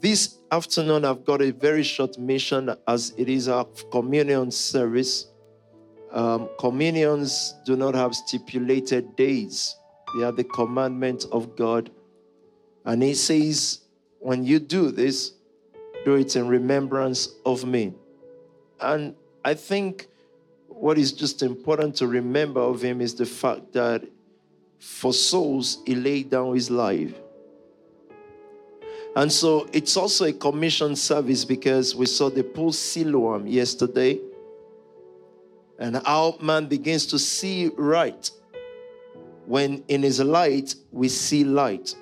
this afternoon, I've got a very short mission as it is our communion service. Um, communions do not have stipulated days, they are the commandment of God. And He says, when you do this, do it in remembrance of me. And I think what is just important to remember of Him is the fact that for souls, He laid down His life. And so it's also a commission service because we saw the pool Siloam yesterday. And our man begins to see right. When in his light, we see light.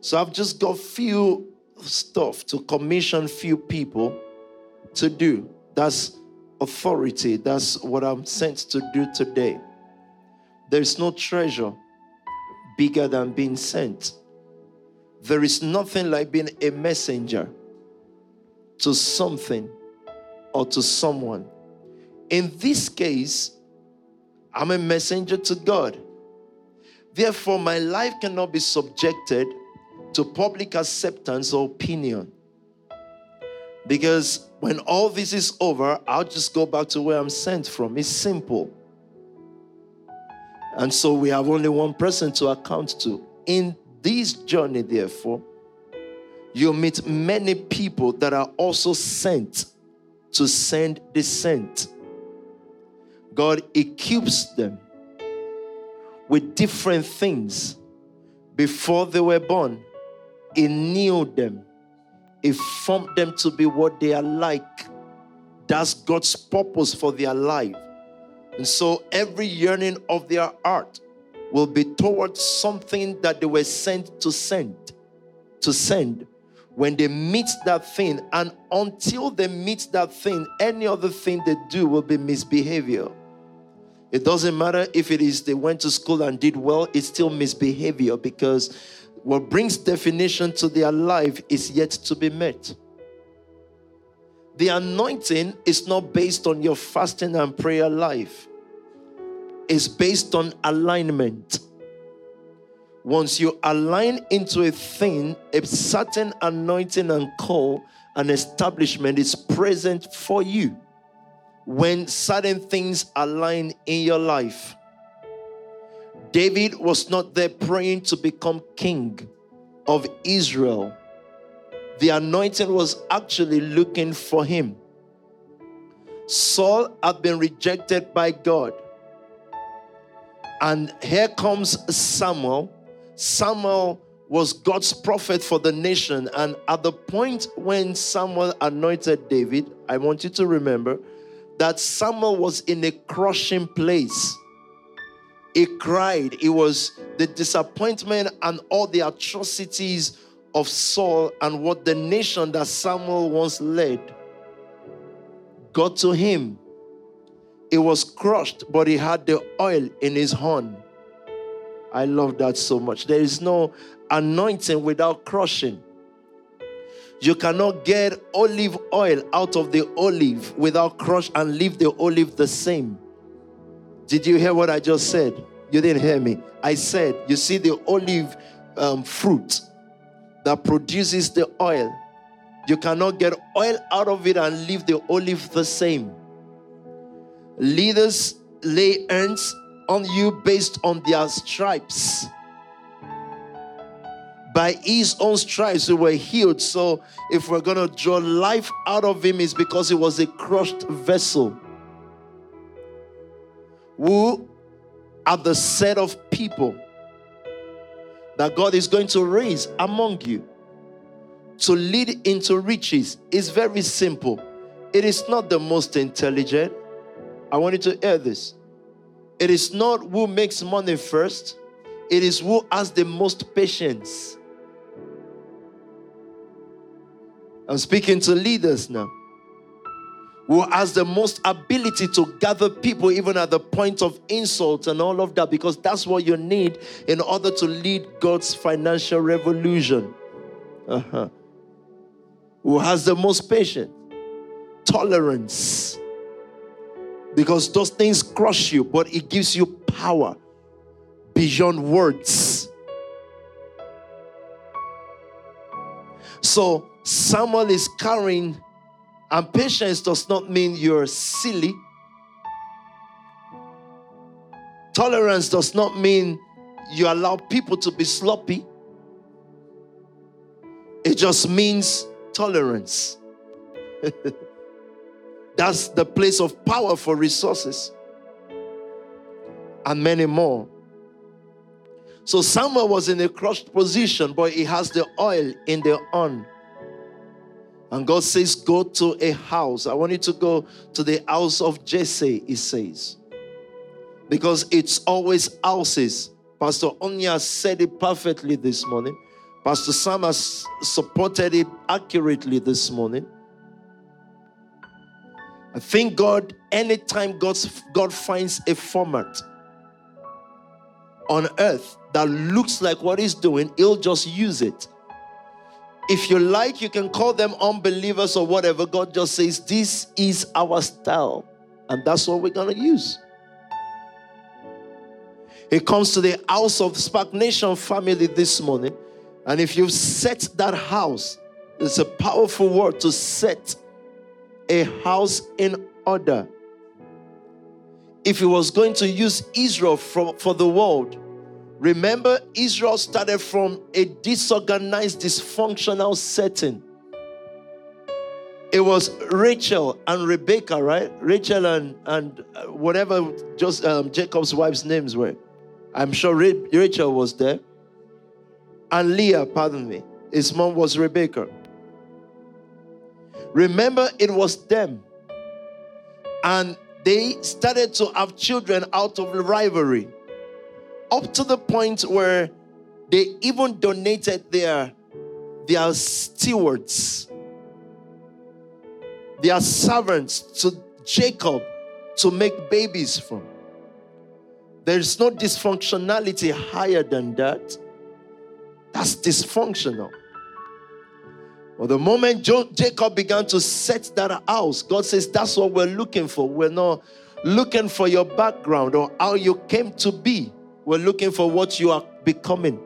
So I've just got few stuff to commission few people to do. That's authority. That's what I'm sent to do today. There's no treasure bigger than being sent. There is nothing like being a messenger to something or to someone. In this case, I'm a messenger to God. Therefore, my life cannot be subjected to public acceptance or opinion. Because when all this is over, I'll just go back to where I'm sent from. It's simple. And so we have only one person to account to. In this journey, therefore, you meet many people that are also sent to send the sent. God equips them with different things before they were born. He knew them, He formed them to be what they are like. That's God's purpose for their life. And so every yearning of their heart will be towards something that they were sent to send. To send. When they meet that thing, and until they meet that thing, any other thing they do will be misbehavior. It doesn't matter if it is they went to school and did well, it's still misbehavior because what brings definition to their life is yet to be met. The anointing is not based on your fasting and prayer life is based on alignment. Once you align into a thing, a certain anointing and call and establishment is present for you when certain things align in your life. David was not there praying to become king of Israel. The anointing was actually looking for him. Saul had been rejected by God. And here comes Samuel. Samuel was God's prophet for the nation. And at the point when Samuel anointed David, I want you to remember that Samuel was in a crushing place. He cried. It was the disappointment and all the atrocities of Saul and what the nation that Samuel once led got to him. It was crushed, but he had the oil in his horn. I love that so much. There is no anointing without crushing. You cannot get olive oil out of the olive without crush and leave the olive the same. Did you hear what I just said? You didn't hear me. I said, you see the olive um, fruit that produces the oil. You cannot get oil out of it and leave the olive the same. Leaders lay hands on you based on their stripes. By his own stripes, we were healed. So, if we're going to draw life out of him, it's because he was a crushed vessel. Who are the set of people that God is going to raise among you to lead into riches? Is very simple. It is not the most intelligent, I want you to hear this. It is not who makes money first, it is who has the most patience. I'm speaking to leaders now. Who has the most ability to gather people even at the point of insult and all of that, because that's what you need in order to lead God's financial revolution. Uh-huh. Who has the most patience, tolerance, because those things crush you, but it gives you power beyond words. So Samuel is carrying, and patience does not mean you're silly. Tolerance does not mean you allow people to be sloppy. It just means tolerance. That's the place of power for resources and many more. So Samuel was in a crushed position, but he has the oil in the on. And God says, Go to a house. I want you to go to the house of Jesse, he says. Because it's always houses. Pastor Onya said it perfectly this morning. Pastor Sam has supported it accurately this morning. I think God, anytime God's, God finds a format on earth that looks like what He's doing, He'll just use it. If you like, you can call them unbelievers or whatever. God just says, This is our style, and that's what we're going to use. He comes to the house of Spark Nation family this morning. And if you've set that house, it's a powerful word to set a house in order. If he was going to use Israel for, for the world, remember Israel started from a disorganized, dysfunctional setting. It was Rachel and Rebecca, right? Rachel and, and uh, whatever just um, Jacob's wife's names were. I'm sure Rachel was there. And Leah, pardon me. His mom was Rebecca. Remember, it was them. And they started to have children out of rivalry. Up to the point where they even donated their, their stewards, their servants to Jacob to make babies from. There's no dysfunctionality higher than that. That's dysfunctional. The moment Jacob began to set that house, God says, That's what we're looking for. We're not looking for your background or how you came to be. We're looking for what you are becoming.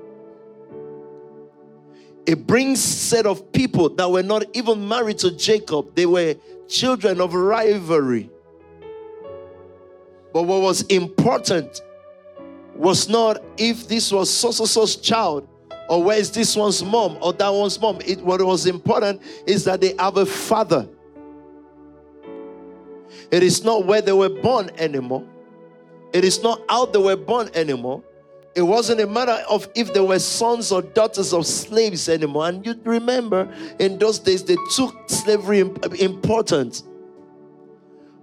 It brings set of people that were not even married to Jacob. They were children of rivalry. But what was important was not if this was so so so's child or where is this one's mom or that one's mom. It, what was important is that they have a father. It is not where they were born anymore. It is not how they were born anymore. It wasn't a matter of if they were sons or daughters of slaves anymore. And you remember in those days they took slavery important.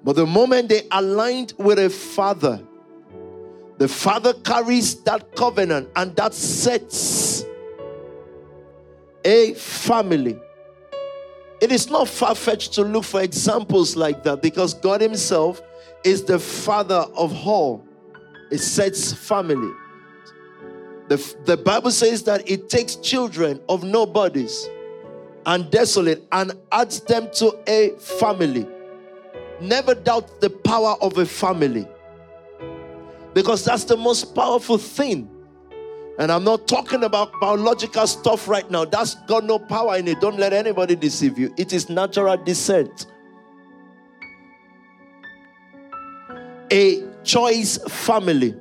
But the moment they aligned with a father, the father carries that covenant and that sets a family. It is not far fetched to look for examples like that because God Himself is the father of all. It sets family. The, the Bible says that it takes children of nobodies and desolate and adds them to a family. Never doubt the power of a family because that's the most powerful thing and I'm not talking about biological stuff right now. That's got no power in it. Don't let anybody deceive you. It is natural descent. A choice family,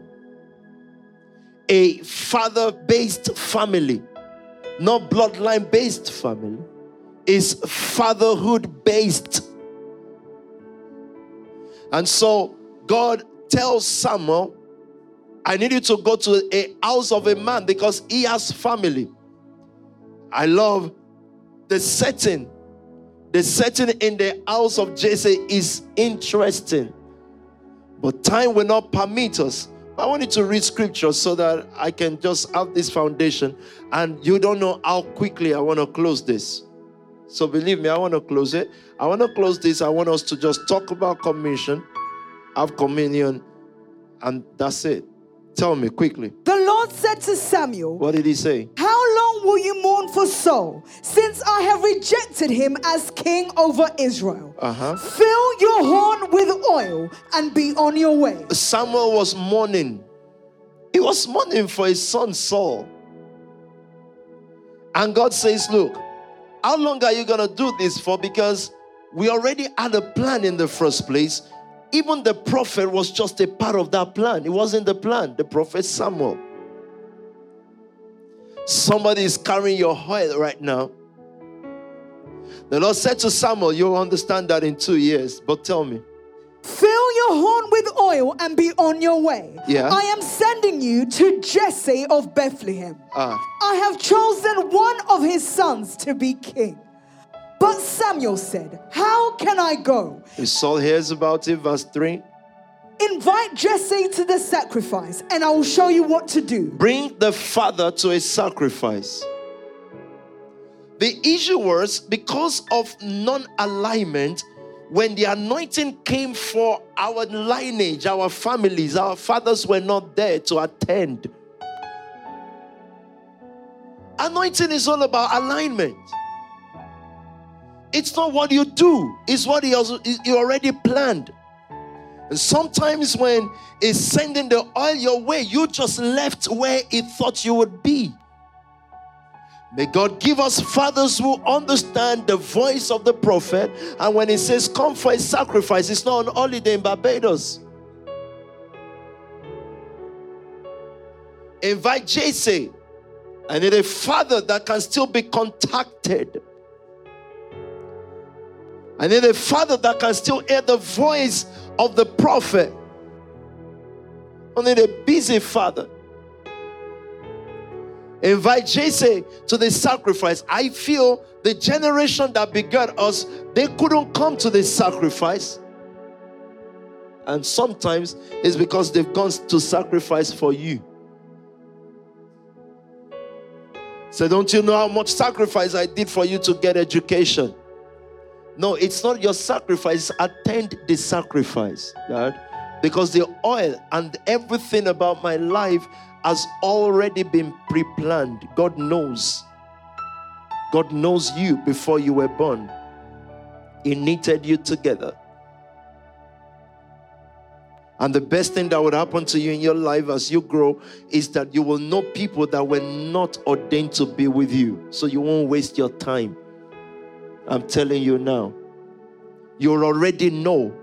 a father based family, not bloodline based family, is fatherhood based. And so God tells Samuel, I need you to go to a house of a man because he has family. I love the setting. The setting in the house of Jesse is interesting. But time will not permit us. I want you to read scripture so that I can just have this foundation. And you don't know how quickly I want to close this. So believe me, I want to close it. I want to close this. I want us to just talk about commission, have communion, and that's it. Tell me quickly. The Lord said to Samuel, What did he say? How long will you mourn for Saul, since I have rejected him as king over Israel? Uh-huh. Fill your horn with oil and be on your way. Samuel was mourning. He was mourning for his son Saul. And God says, Look, How long are you going to do this for? Because we already had a plan in the first place. Even the prophet was just a part of that plan. It wasn't the plan, the prophet Samuel. Somebody is carrying your oil right now. The Lord said to Samuel, You'll understand that in two years. But tell me. Fill your horn with oil and be on your way. Yeah. I am sending you to Jesse of Bethlehem. Ah. I have chosen one of his sons to be king. But Samuel said, How can I go? If Saul hears about it, verse 3 Invite Jesse to the sacrifice, and I will show you what to do. bring the father to a sacrifice. The issue was because of non alignment, when the anointing came for our lineage, our families, our fathers were not there to attend. Anointing is all about alignment. It's not what you do, it's what he, also, he already planned. And sometimes when he's sending the oil your way, you just left where he thought you would be. May God give us fathers who understand the voice of the prophet. And when he says, Come for a sacrifice, it's not on holiday in Barbados. Invite Jesse. I need a father that can still be contacted. I need a father that can still hear the voice of the prophet. I need a busy father. Invite Jesse to the sacrifice. I feel the generation that begat us, they couldn't come to the sacrifice. And sometimes it's because they've gone to sacrifice for you. So, don't you know how much sacrifice I did for you to get education? No, it's not your sacrifice. Attend the sacrifice, God. Because the oil and everything about my life has already been pre planned. God knows. God knows you before you were born, He knitted you together. And the best thing that would happen to you in your life as you grow is that you will know people that were not ordained to be with you. So you won't waste your time. I'm telling you now. You already know.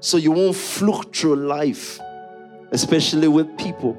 So you won't fluke through life, especially with people.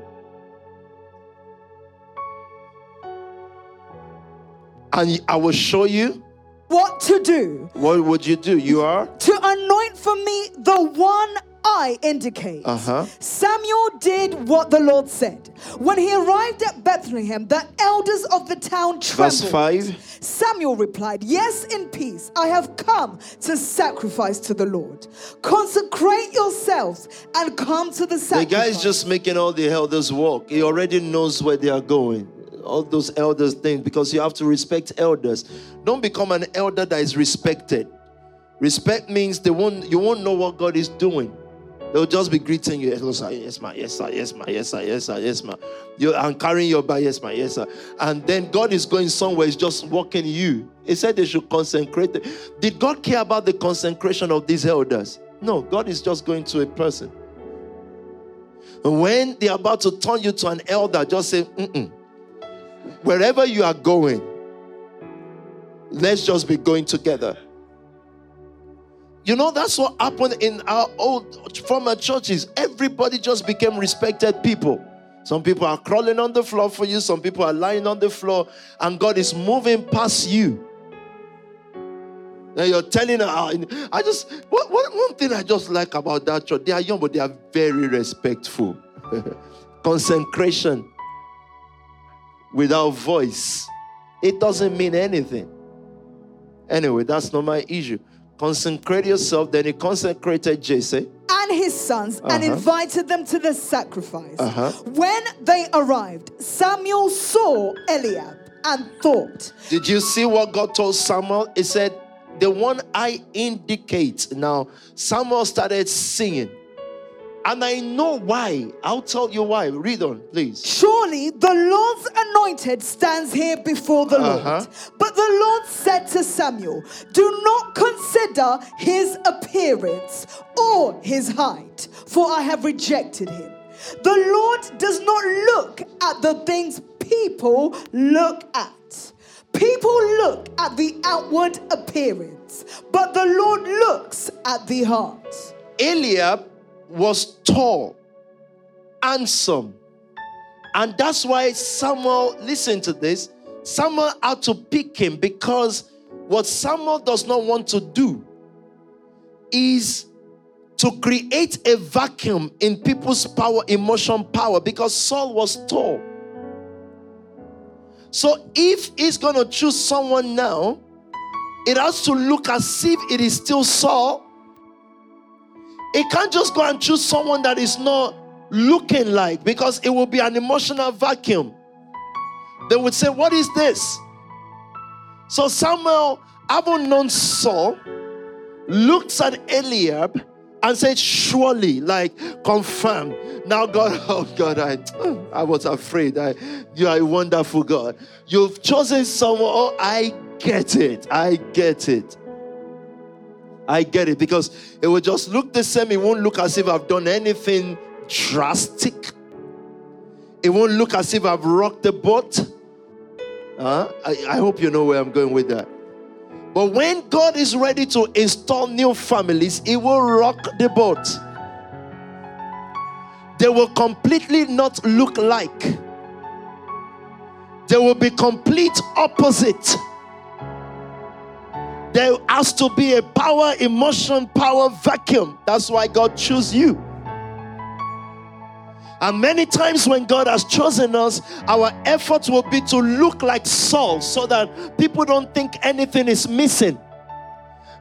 And I will show you What to do what would you do? You are to anoint for me the one I indicate. Uh-huh. Samuel did what the Lord said. When he arrived at Bethlehem, the elders of the town verse trembled. 5. Samuel replied, Yes, in peace. I have come to sacrifice to the Lord. Consecrate yourselves and come to the The sacrifice. guy is just making all the elders walk. He already knows where they are going. All those elders things because you have to respect elders. Don't become an elder that is respected. Respect means they won't you won't know what God is doing. They'll just be greeting you. Yes, sir, yes, ma, yes, sir, yes, ma, yes, sir, yes, sir, yes, ma. You and carrying your bag, yes, ma, yes, sir. And then God is going somewhere, He's just walking you. He said they should consecrate. Did God care about the consecration of these elders? No, God is just going to a person. When they're about to turn you to an elder, just say, Mm-mm. wherever you are going, let's just be going together. You know, that's what happened in our old former churches. Everybody just became respected people. Some people are crawling on the floor for you, some people are lying on the floor, and God is moving past you. Then you're telling her, "Ah, I just, what, what, one thing I just like about that church, they are young, but they are very respectful. Consecration without voice, it doesn't mean anything. Anyway, that's not my issue. Consecrate yourself. Then he consecrated Jesse. and his sons and Uh-huh. invited them to the sacrifice. Uh-huh. When they arrived, Samuel saw Eliab and thought, Did you see what God told Samuel? He said, The one I indicate. Now, Samuel started singing. And I know why. I'll tell you why. Read on, please. Surely the Lord's anointed stands here before the Uh-huh. Lord. But the Lord said to Samuel, Do not consider his appearance or his height, for I have rejected him. The Lord does not look at the things people look at. People look at the outward appearance, but the Lord looks at the heart. Eliab was tall, handsome. And that's why Samuel, listen to this, Samuel had to pick him because what Samuel does not want to do is to create a vacuum in people's power, emotion power, because Saul was tall. So if he's going to choose someone now, it has to look as if it is still Saul. It can't just go and choose someone that is not looking like because it will be an emotional vacuum. They would say, What is this? So Samuel, having known Saul, looks at Eliab and said, Surely, like confirm. Now, God, oh God, I, I was afraid. I, you are a wonderful God. You've chosen someone. Oh, I get it. I get it. I get it because it will just look the same. It won't look as if I've done anything drastic. It won't look as if I've rocked the boat. I, I hope you know where I'm going with that. But when God is ready to install new families, He will rock the boat. They will completely not look like, they will be complete opposite. There has to be a power, emotion, power vacuum. That's why God chose you. And many times when God has chosen us, our efforts will be to look like Saul so that people don't think anything is missing.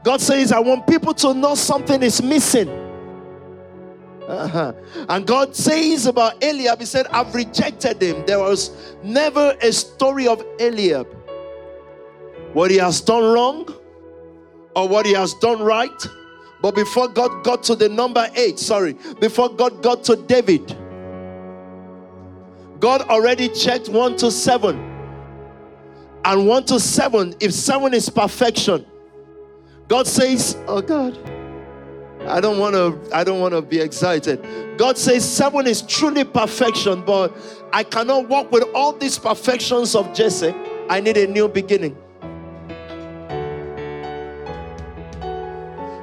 God says, I want people to know something is missing. Uh-huh. And God says about Eliab, He said, I've rejected him. There was never a story of Eliab. What he has done wrong or what he has done right. But before God got to the number eight, sorry, before God got to David, God already checked one to seven. And one to seven, if seven is perfection, God says, Oh God, I don't want to, I don't want to be excited. God says seven is truly perfection, but I cannot walk with all these perfections of Jesse. I need a new beginning.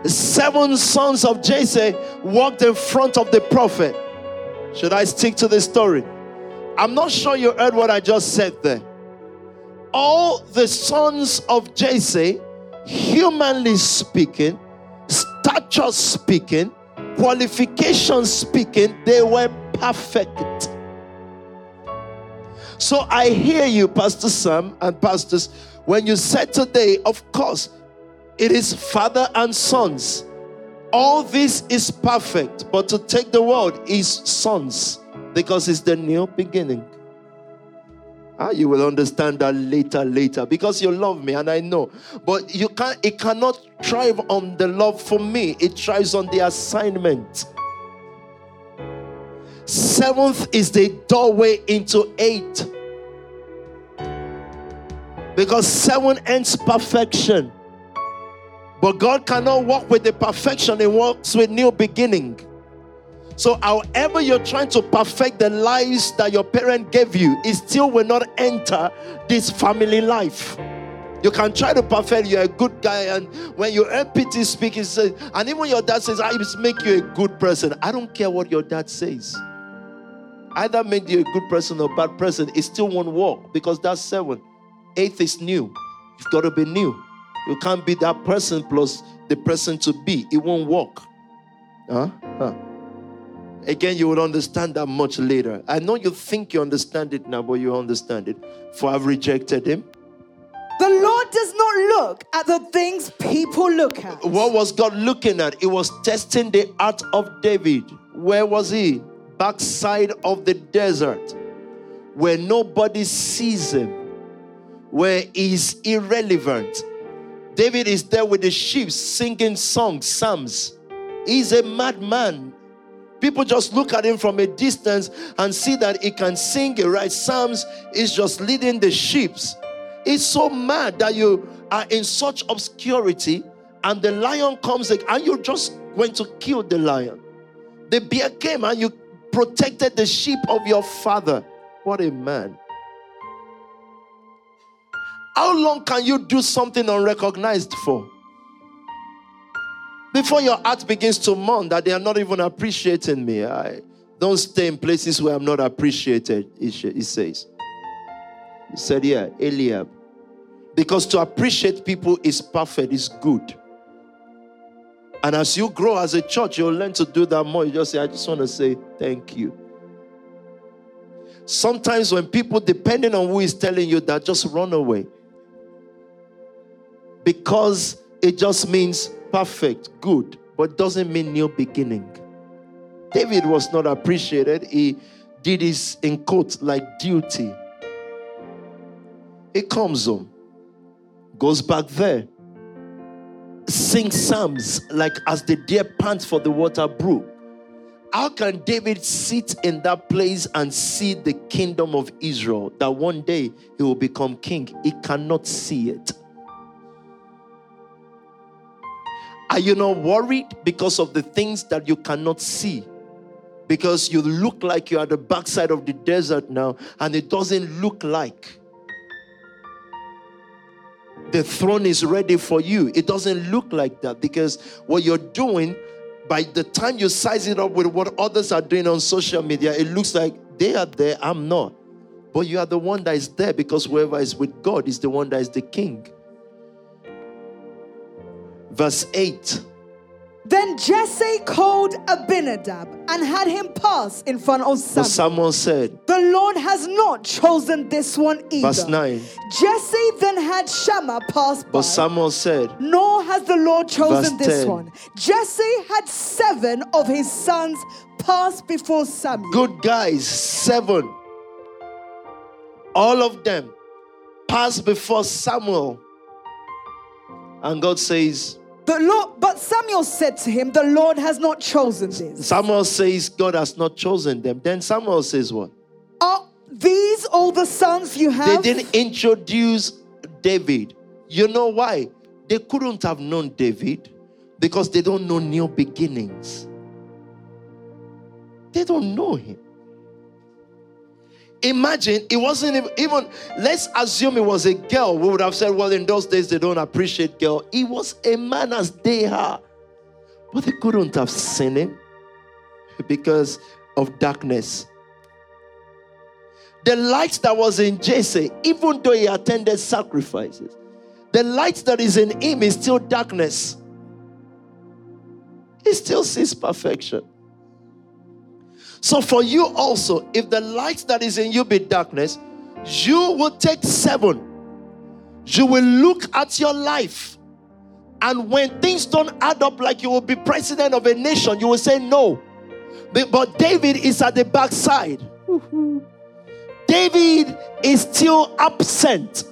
Seven sons of Jesse walked in front of the prophet. Should I stick to the story? I'm not sure you heard what I just said there. All the sons of Jesse, humanly speaking, stature speaking, qualification speaking, they were perfect. So I hear you, Pastor Sam and pastors, when you said today, of course, it is father and sons. All this is perfect, but to take the world is sons because it's the new beginning. Ah, you will understand that later, later, because you love me and I know. But you can't, it cannot thrive on the love for me, it thrives on the assignment. Seventh is the doorway into eight. Because seven ends perfection. But God cannot walk with the perfection, He walks with new beginning. So, however, you're trying to perfect the lives that your parent gave you, it still will not enter this family life. You can try to perfect, you're a good guy, and when you hear pity speak, he says, and even your dad says, I make you a good person. I don't care what your dad says. Either made you a good person or bad person, it still won't work because that's seven. Eighth is new. You've got to be new. You can't be that person plus the person to be. It won't work. Huh? huh. Again, you will understand that much later. I know you think you understand it now, but you understand it. For I've rejected him. The Lord does not look at the things people look at. What was God looking at? He was testing the heart of David. Where was he? Backside of the desert, where nobody sees him, where he's irrelevant. David is there with the sheep singing songs, psalms. He's a madman. People just look at him from a distance and see that he can sing and write psalms. He's just leading the sheep. He's so mad that you are in such obscurity and the lion comes and you're just went to kill the lion. The bear came and you protected the sheep of your father. What a man. How long can you do something unrecognized for? Before your heart begins to mourn that they are not even appreciating me. I don't stay in places where I'm not appreciated, he says. He said, Yeah, Eliab. Because to appreciate people is perfect, is good. And as you grow as a church, you'll learn to do that more. You just say, I just want to say thank you. Sometimes when people, depending on who is telling you that, just run away. Because it just means perfect, good, but doesn't mean new beginning. David was not appreciated. He did his, in quote, like duty. He comes home, goes back there, sings psalms like as the deer pants for the water brook. How can David sit in that place and see the kingdom of Israel that one day he will become king? He cannot see it. Are you not worried because of the things that you cannot see? Because you look like you're at the backside of the desert now, and it doesn't look like the throne is ready for you. It doesn't look like that because what you're doing, by the time you size it up with what others are doing on social media, it looks like they are there, I'm not. But you are the one that is there because whoever is with God is the one that is the king. Verse 8. Then Jesse called Abinadab and had him pass in front of Samuel. But someone said, The Lord has not chosen this one either. Verse 9. Jesse then had Shammah pass by. But someone said, Nor has the Lord chosen this 10. one. Jesse had seven of his sons pass before Samuel. Good guys, seven. All of them pass before Samuel. And God says, the Lord, but Samuel said to him, The Lord has not chosen this. Samuel says, God has not chosen them. Then Samuel says, What? Are these all the sons you have? They didn't introduce David. You know why? They couldn't have known David because they don't know new beginnings. They don't know him. Imagine it wasn't even, let's assume it was a girl. We would have said, well, in those days they don't appreciate girl. He was a man as they are. But they couldn't have seen him because of darkness. The light that was in Jesse, even though he attended sacrifices, the light that is in him is still darkness. He still sees perfection. So, for you also, if the light that is in you be darkness, you will take seven. You will look at your life. And when things don't add up like you will be president of a nation, you will say no. But David is at the backside. David is still absent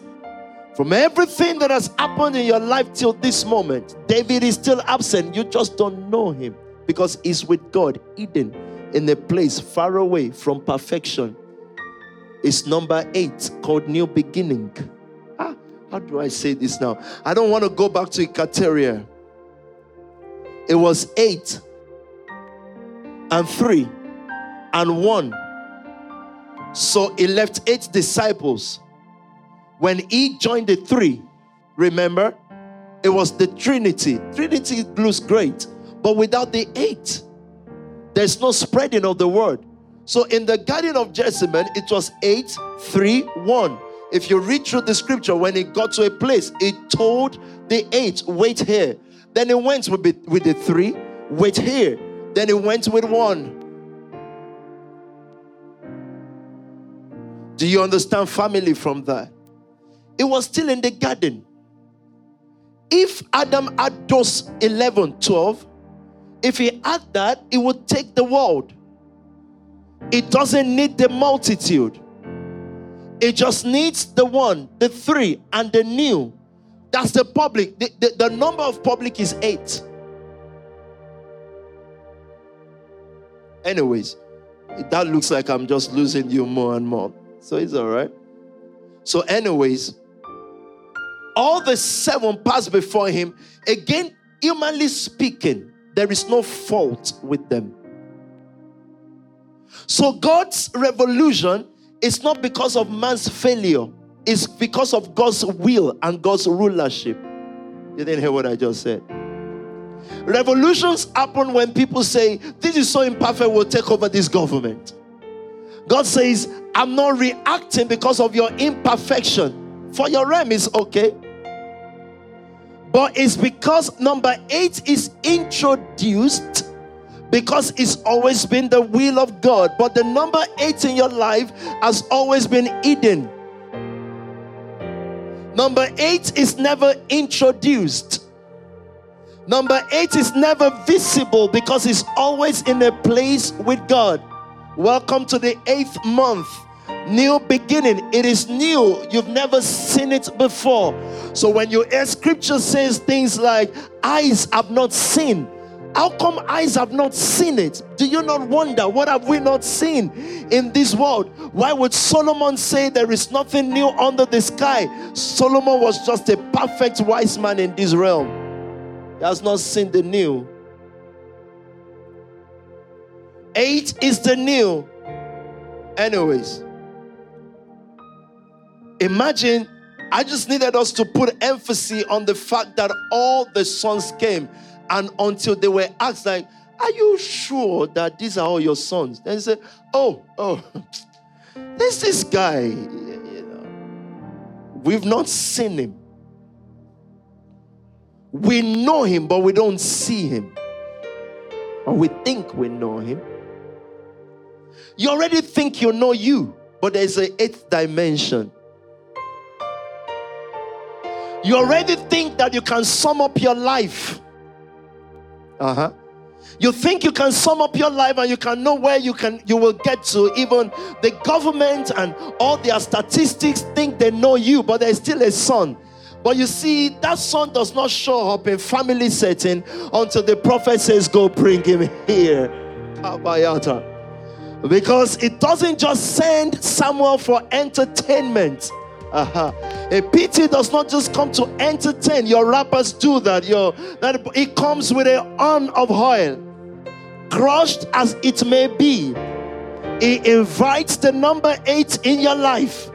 from everything that has happened in your life till this moment. David is still absent. You just don't know him because he's with God, Eden in a place far away from perfection is number eight called new beginning. Ah, how do I say this now? I don't want to go back to Ikateria. It was eight and three and one. So he left eight disciples. When he joined the three, remember, it was the Trinity. Trinity looks great, but without the eight, there's no spreading of the word. So in the garden of Gethsemane, it was 8, 3, 1. If you read through the scripture, when it got to a place, it told the 8, wait here. Then it went with the, with the 3, wait here. Then it went with 1. Do you understand family from that? It was still in the garden. If Adam had those 11, 12, if he had that, he would take the world. It doesn't need the multitude. It just needs the one, the three, and the new. That's the public. The, the, the number of public is eight. Anyways, that looks like I'm just losing you more and more. So it's all right. So, anyways, all the seven passed before him. Again, humanly speaking, there is no fault with them. So God's revolution is not because of man's failure. it's because of God's will and God's rulership. You didn't hear what I just said. Revolutions happen when people say, This is so imperfect, we'll take over this government. God says, I'm not reacting because of your imperfection. For your realm is okay. But it's because number eight is introduced because it's always been the will of God. But the number eight in your life has always been hidden. Number eight is never introduced. Number eight is never visible because it's always in a place with God. Welcome to the eighth month. New beginning. It is new. You've never seen it before. So when you hear scripture says things like, eyes have not seen, how come eyes have not seen it? Do you not wonder what have we not seen in this world? Why would Solomon say there is nothing new under the sky? Solomon was just a perfect wise man in this realm. He has not seen the new. Eight is the new. Anyways, imagine I just needed us to put emphasis on the fact that all the sons came, and until they were asked, like, Are you sure that these are all your sons? Then they said, Oh, oh, there's this guy, you know, we've not seen him. We know him, but we don't see him. Or we think we know him. You already think you know you, but there's an eighth dimension. You already think that you can sum up your life. Uh huh. You think you can sum up your life and you can know where you can you will get to. Even the government and all their statistics think they know you, but there's still a son but you see, that son does not show up in family setting until the prophet says, Go bring him here. Because it doesn't just send Samuel for entertainment. Uh-huh. A pity does not just come to entertain. Your rappers do that. Your that it comes with a horn of oil, crushed as it may be. It invites the number eight in your life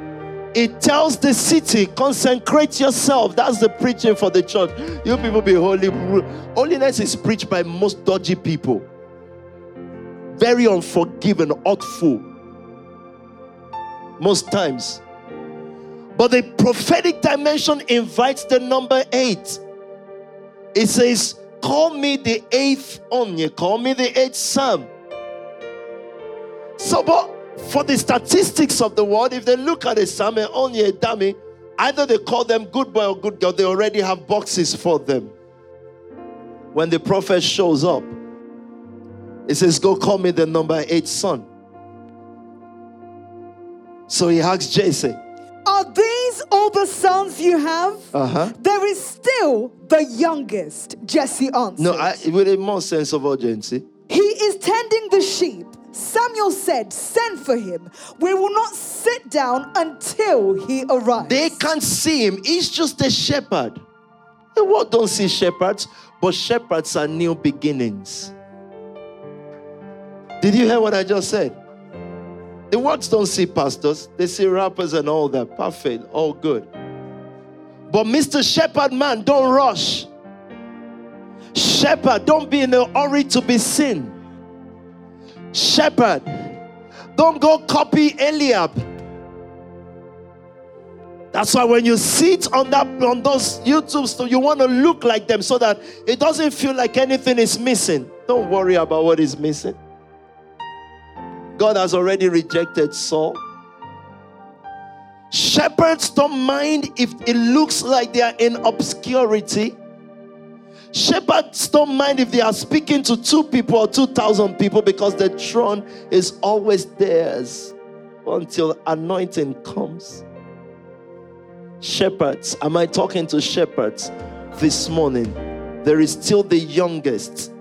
it tells the city, consecrate yourself. That's the preaching for the church. You people be holy. Holiness is preached by most dodgy people. Very unforgiving, hurtful. Most times. But the prophetic dimension invites the number eight. It says, Call me the eighth Onye, call me the eighth Psalm. So, but for the statistics of the world, if they look at a Samuel, only a dummy, either they call them good boy or good girl, they already have boxes for them. When the prophet shows up, he says, Go call me the number eight son. So he asks Jesse, Are all the sons you have? Uh-huh. There is still the youngest, Jesse answered. No, I, with a more sense of urgency. He is tending the sheep. Samuel said, Send for him. We will not sit down until he arrives. They can't see him. He's just a shepherd. The world don't see shepherds, but shepherds are new beginnings. Did you hear what I just said? The words don't see pastors, they see rappers and all that. Perfect, all good. But Mr. Shepherd man, don't rush. Shepherd, don't be in a hurry to be seen shepherd. Don't go copy Eliab. That's why when you sit on that on those YouTube stuff, you want to look like them so that it doesn't feel like anything is missing. Don't worry about what is missing. God has already rejected Saul. Shepherds don't mind if it looks like they are in obscurity. Shepherds don't mind if they are speaking to two people or 2,000 people because the throne is always theirs until anointing comes. Shepherds, am I talking to shepherds this morning? There is still the youngest.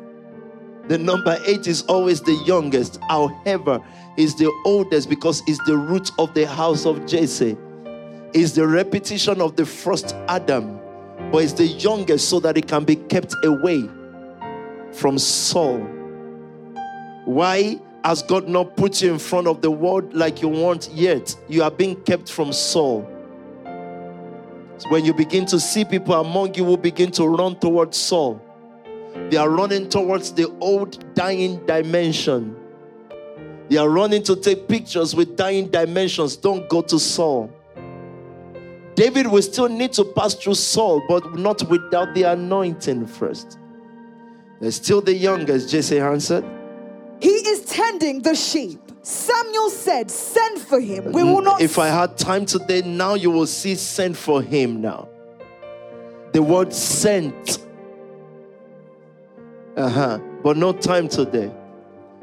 The number eight is always the youngest. However, is the oldest because it's the root of the house of Jesse. It's the repetition of the first Adam but it's the youngest so that it can be kept away from Saul. Why has God not put you in front of the world like you want yet? You are being kept from Saul. when you begin to see people among you who begin to run towards Saul. They are running towards the old dying dimension. They are running to take pictures with dying dimensions. Don't go to Saul. David will still need to pass through Saul, but not without the anointing first. There's still the youngest, Jesse answered. He is tending the sheep. Samuel said, Send for him. We will not. If I had time today, now you will see send for him now. The word sent. Uh huh. But no time today.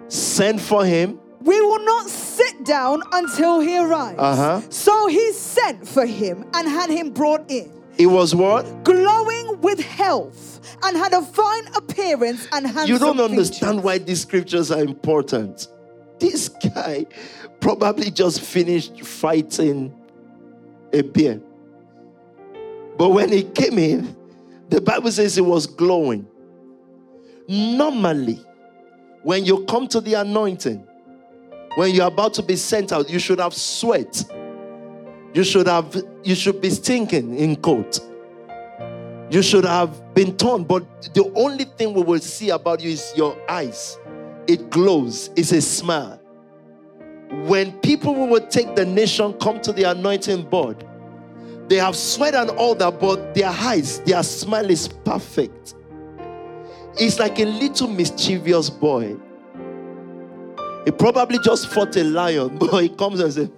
Send for him. We will not sit down until he arrives. Uh-huh. So he sent for him and had him brought in, It was what? glowing with health, and had a fine appearance and handsome You don't features. understand why these scriptures are important. This guy probably just finished fighting a bear. But when he came in, the Bible says he was glowing. Normally, when you come to the anointing, when you're about to be sent out, you should have sweat. You should have you should be stinking in coat. You should have been torn, but the only thing we will see about you is your eyes. It glows, it's a smile. When people who will take the nation come to the anointing board, they have sweat and all that, but their eyes, their smile is perfect. It's like a little mischievous boy. He probably just fought a lion, but he comes and says,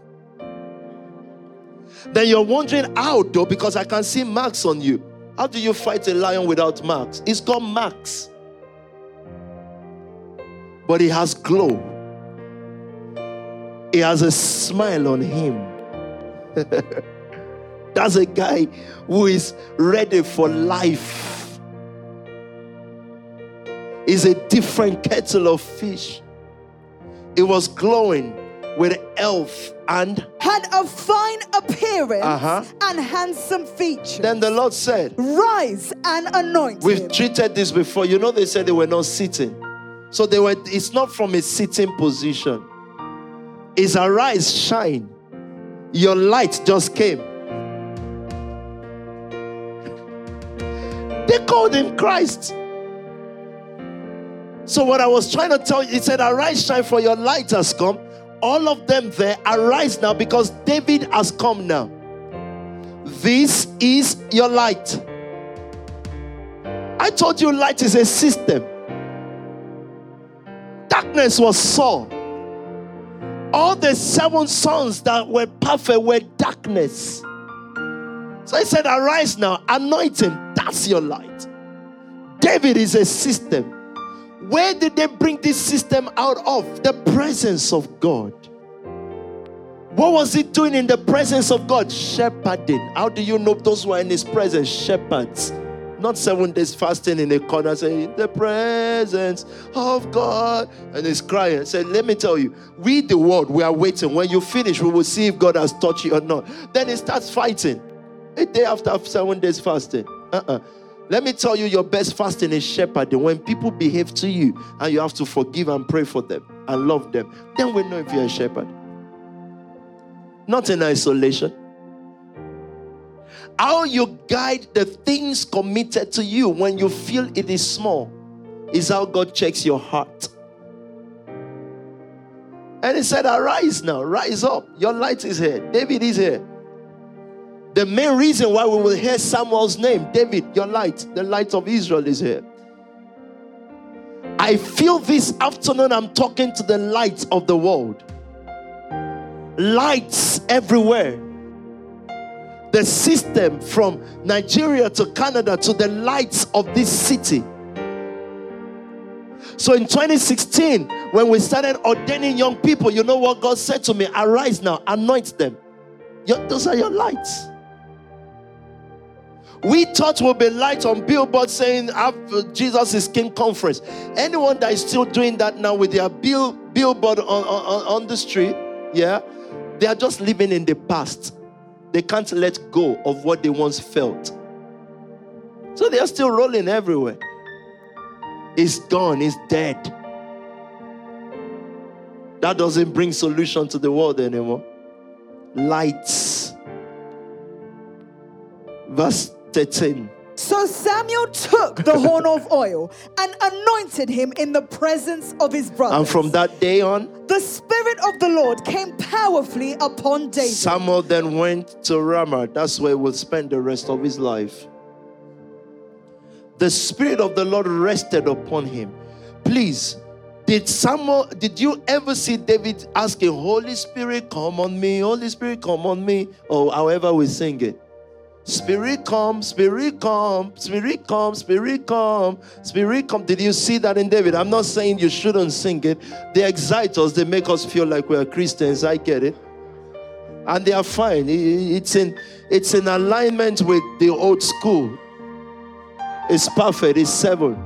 Then you're wondering how, though, because I can see marks on you. How do you fight a lion without marks? It's got marks. But he has glow. He has a smile on him. That's a guy who is ready for life. Is a different kettle of fish. It was glowing with elf and had a fine appearance Uh-huh. and handsome features. then the Lord said, Rise and anoint We've him. treated this before. You know, they said they were not sitting. So they were, it's not from a sitting position. It's arise, shine. Your light just came. They called him Christ. So, what I was trying to tell you, he said, Arise, shine, for your light has come. All of them there, arise now because David has come now. This is your light. I told you light is a system. Darkness was Saul. All the seven sons that were perfect were darkness. So I said, Arise now, anoint him. That's your light. David is a system. Where did they bring this system out of? The presence of God. What was he doing in the presence of God? Shepherding. How do you know those who are in his presence? Shepherds. Not seven days fasting in a corner saying, The presence of God. And he's crying. Say, Let me tell you, we the world, we are waiting. When you finish, we will see if God has touched you or not. Then he starts fighting. A day after seven days fasting. Uh-uh. Let me tell you, your best fasting is shepherding. When people behave to you and you have to forgive and pray for them and love them, then we know if you're a shepherd. Not in isolation. How you guide the things committed to you when you feel it is small is how God checks your heart. And he said, Arise now, rise up. Your light is here. David is here. The main reason why we will hear Samuel's name, David, your light, the light of Israel is here. I feel this afternoon I'm talking to the light of the world. Lights everywhere. The system from Nigeria to Canada to the lights of this city. So in 2016, when we started ordaining young people, you know what God said to me? Arise now, anoint them. Your- those are your lights. We thought we'll be light on billboards saying "Have, uh, Jesus is King conference. Anyone that is still doing that now with their bill, billboard on, on, on the street, yeah, they are just living in the past. They can't let go of what they once felt. So they are still rolling everywhere. It's gone, it's dead. That doesn't bring solution to the world anymore. Lights. Verse 13. So Samuel took the horn of oil and anointed him in the presence of his brothers. And from that day on, the Spirit of the Lord came powerfully upon David. Samuel then went to Ramah. That's where he will spend the rest of his life. The Spirit of the Lord rested upon him. Please, did Samuel, did you ever see David asking, Holy Spirit, come on me, Holy Spirit, come on me, or however we sing it? Spirit come, spirit come, spirit come, spirit come, spirit come. Did you see that in David? I'm not saying you shouldn't sing it. They excite us, they make us feel like we're Christians. I get it. And they are fine. It's in it's in alignment with the old school. It's perfect, it's seven.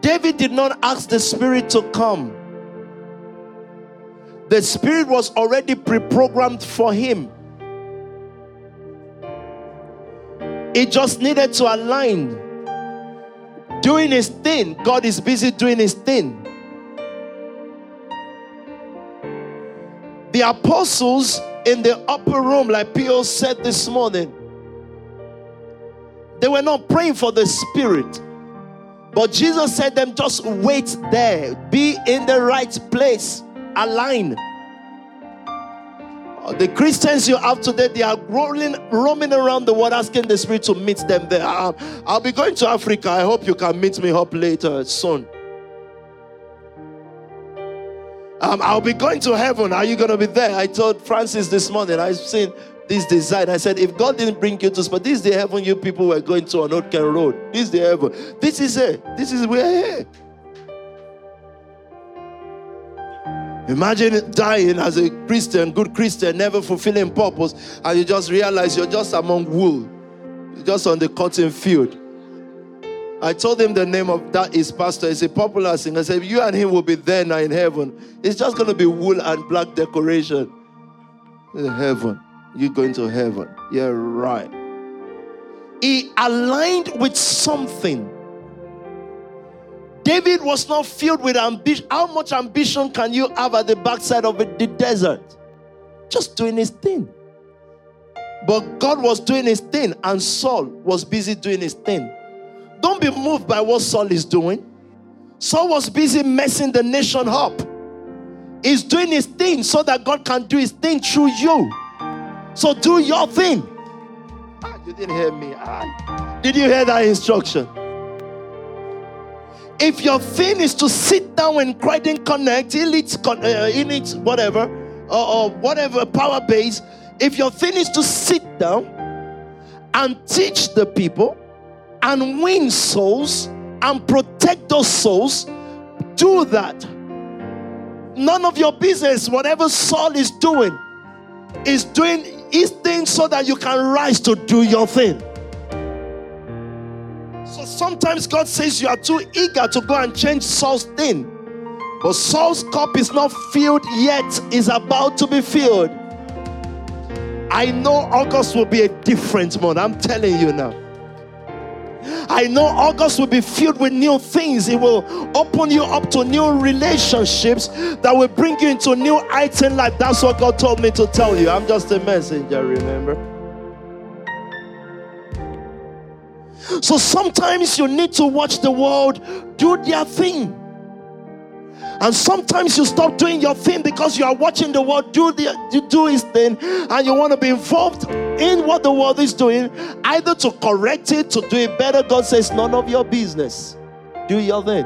David did not ask the Spirit to come. The Spirit was already pre programmed for him. It just needed to align. Doing his thing. God is busy doing his thing. The apostles in the upper room, like Pio said this morning, they were not praying for the Spirit. But Jesus said them just wait there, be in the right place, align. The Christians you have today, they are rolling, roaming around the world asking the Spirit to meet them there. I'll, be going to Africa. I hope you can meet me up later soon. Um, I'll be going to heaven. Are you going to be there? I told Francis this morning, I've seen this design. I said, if God didn't bring you to spot, this is the heaven you people were going to on Old Road. This is the heaven. This is it. This is we're Imagine dying as a Christian, good Christian, never fulfilling purpose, and you just realize you're just among wool, just on the cotton field. I told him the name of that is pastor. He's a popular singer. I said, You and him will be there now in heaven. It's just going to be wool and black decoration. In heaven. You're going to heaven. Yeah, right. He aligned with something David was not filled with ambition. How much ambition can you have at the backside of the desert? Just doing his thing. But God was doing his thing, and Saul was busy doing his thing. Don't be moved by what Saul is doing. Saul was busy messing the nation up. He's doing his thing so that God can do his thing through you. So do your thing. Ah, you didn't hear me. Ah, did you hear that instruction? If your thing is to sit down and Croydon Connect, Elite, uh, Elite whatever, or, or whatever power base, if your thing is to sit down and teach the people and win souls and protect those souls, do that. None of your business, whatever Saul is doing, is doing his thing so that you can rise to do your thing. So sometimes God says you are too eager to go and change Saul's thing. But Saul's cup is not filled yet, is about to be filled. I know August will be a different month. I'm telling you now. I know August will be filled with new things. It will open you up to new relationships that will bring you into new in life. That's what God told me to tell you. I'm just a messenger, remember? So sometimes you need to watch the world do their thing. And sometimes you stop doing your thing because you are watching the world do the do his thing and you want to be involved in what the world is doing, either to correct it, to do it better. God says, none of your business. Do your thing.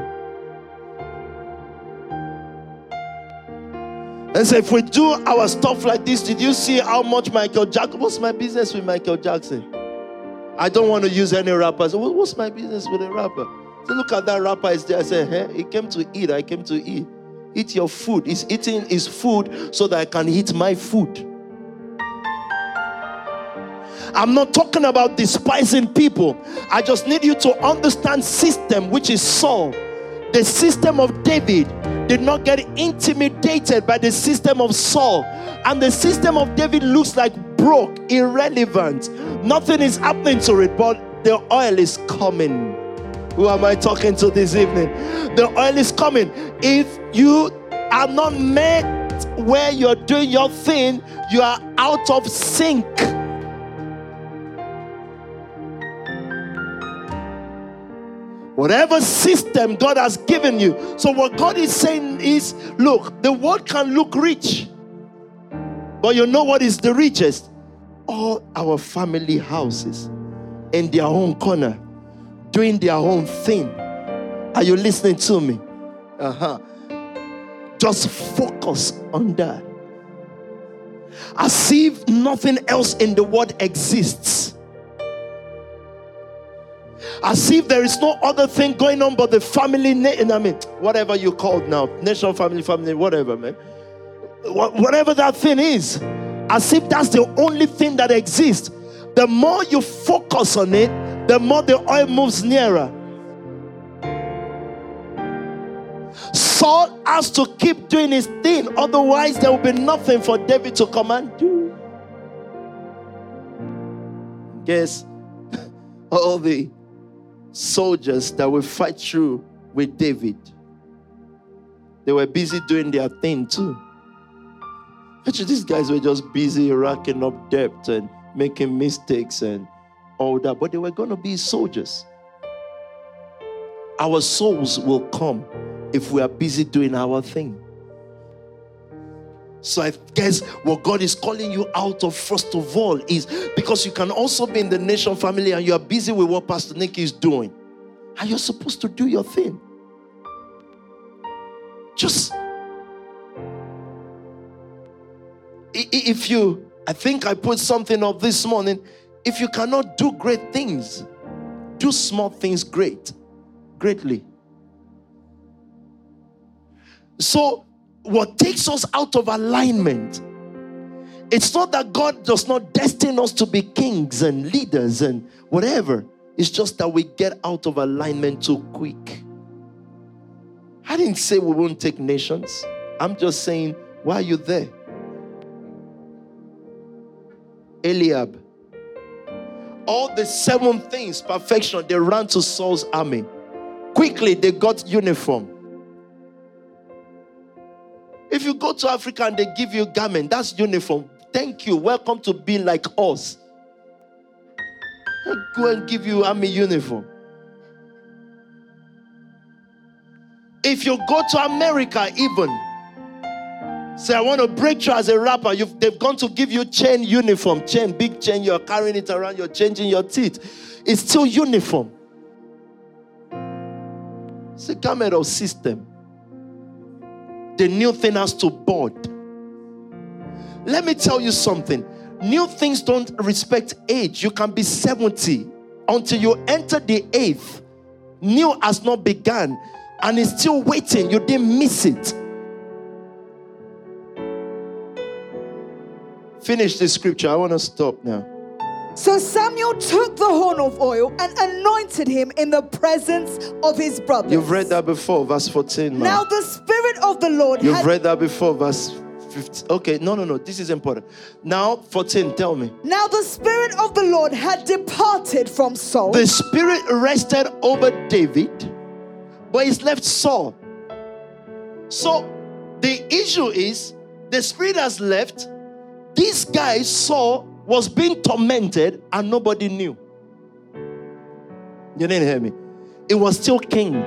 And so if we do our stuff like this, did you see how much Michael Jackson? What's my business with Michael Jackson? I don't want to use any rappers. What's my business with a rapper? So look at that rapper is there. I said, hey, he came to eat. I came to eat. Eat your food. He's eating his food so that I can eat my food. I'm not talking about despising people. I just need you to understand system, which is Saul. The system of David did not get intimidated by the system of Saul. And the system of David looks like broke, irrelevant. Nothing is happening to it, but the oil is coming. Who am I talking to this evening? The oil is coming. If you are not met where you're doing your thing, you are out of sync. Whatever system God has given you. So, what God is saying is look, the world can look rich, but you know what is the richest? All our family houses in their own corner, doing their own thing. Are you listening to me? Uh huh. Just focus on that. As if nothing else in the world exists as if there is no other thing going on but the family name. I mean, whatever you call it now, national family, family, whatever, man. Whatever that thing is, as if that's the only thing that exists. The more you focus on it, the more the oil moves nearer. Saul has to keep doing his thing, otherwise, there will be nothing for David to come and do. Guess all the soldiers that will fight through with David. They were busy doing their thing too. Actually, these guys were just busy racking up debt and making mistakes and all that, but they were going to be soldiers. Our souls will come if we are busy doing our thing. So I guess what God is calling you out of first of all is because you can also be in the nation family and you are busy with what Pastor Nick is doing. And you're supposed to do your thing. Just if you I think I put something up this morning. If you cannot do great things, do small things great, greatly. So what takes us out of alignment. It's not that God does not destine us to be kings and leaders and whatever. It's just that we get out of alignment too quick. I didn't say we won't take nations. I'm just saying, why are you there? Eliab. All the seven things, perfection, they ran to Saul's army. Quickly, they got uniform. If you go to Africa and they give you garment, that's uniform. Thank you. Welcome to be like us. go and give you army uniform. If you go to America, even say, I want to break through as a rapper, you've, they've gone to give you chain uniform, chain, big chain, you're carrying it around, you're changing your teeth. It's still uniform. It's a of system the new thing has to board. Let me tell you something. New things don't respect age. You can be 70 until you enter the eighth. New has not begun and it's still waiting. You didn't miss it. Finish this scripture. I want to stop now. So Samuel took the horn of oil and anointed him in the presence of his brothers. You've read that before, verse 14. Now the Spirit of the Lord. You've had... read that before, verse 15. Okay, no, no, no. This is important. Now, 14, tell me. Now the Spirit of the Lord had departed from Saul. The Spirit rested over David, but he's left Saul. So the issue is the Spirit has left. This guy, Saul, was being tormented and nobody knew. You didn't hear me. It was still king.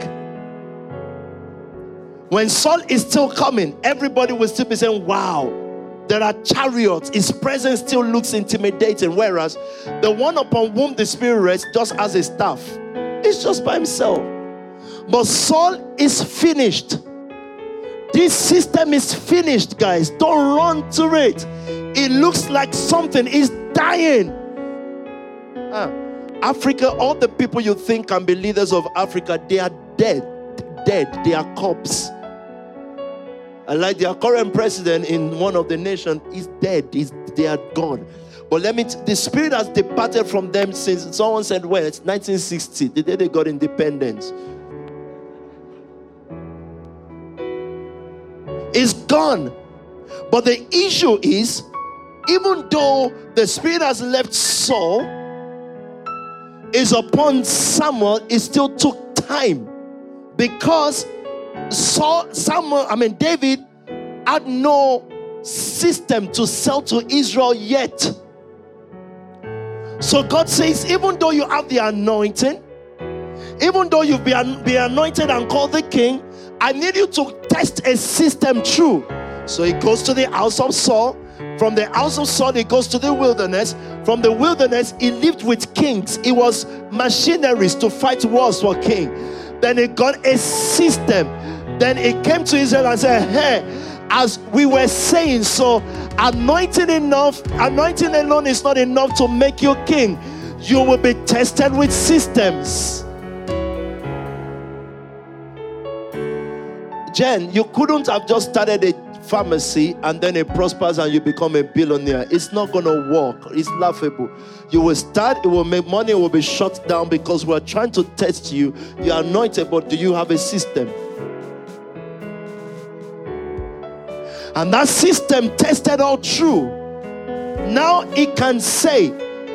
When Saul is still coming, everybody will still be saying, Wow, there are chariots. His presence still looks intimidating. Whereas the one upon whom the Spirit rests just as a staff, is just by himself. But Saul is finished. This system is finished, guys. Don't run to it. It looks like something is dying. Ah, Africa, all the people you think can be leaders of Africa, they are dead. Dead. They are corpse. And like their current president in one of the nations is dead. He's, they are gone. But let me, t- the spirit has departed from them since someone said, well, it's 1960, the day they got independence. It's gone. But the issue is even though the spirit has left Saul, is upon Samuel, it still took time because Saul, Samuel, I mean, David had no system to sell to Israel yet. So God says, even though you have the anointing, even though you've been, been anointed and called the king, I need you to test a system true. So he goes to the house of Saul. From the house of Saul, he goes to the wilderness. From the wilderness, he lived with kings. He was machineries to fight wars for king. Then he got a system. Then he came to Israel and said, Hey, as we were saying, so anointing enough, anointing alone is not enough to make you king. You will be tested with systems. Jen, you couldn't have just started a pharmacy and then it prospers and you become a billionaire. It's not going to work. It's laughable. You will start, it will make money, it will be shut down because we're trying to test you. You're anointed, but do you have a system? And that system tested all true. Now it can say,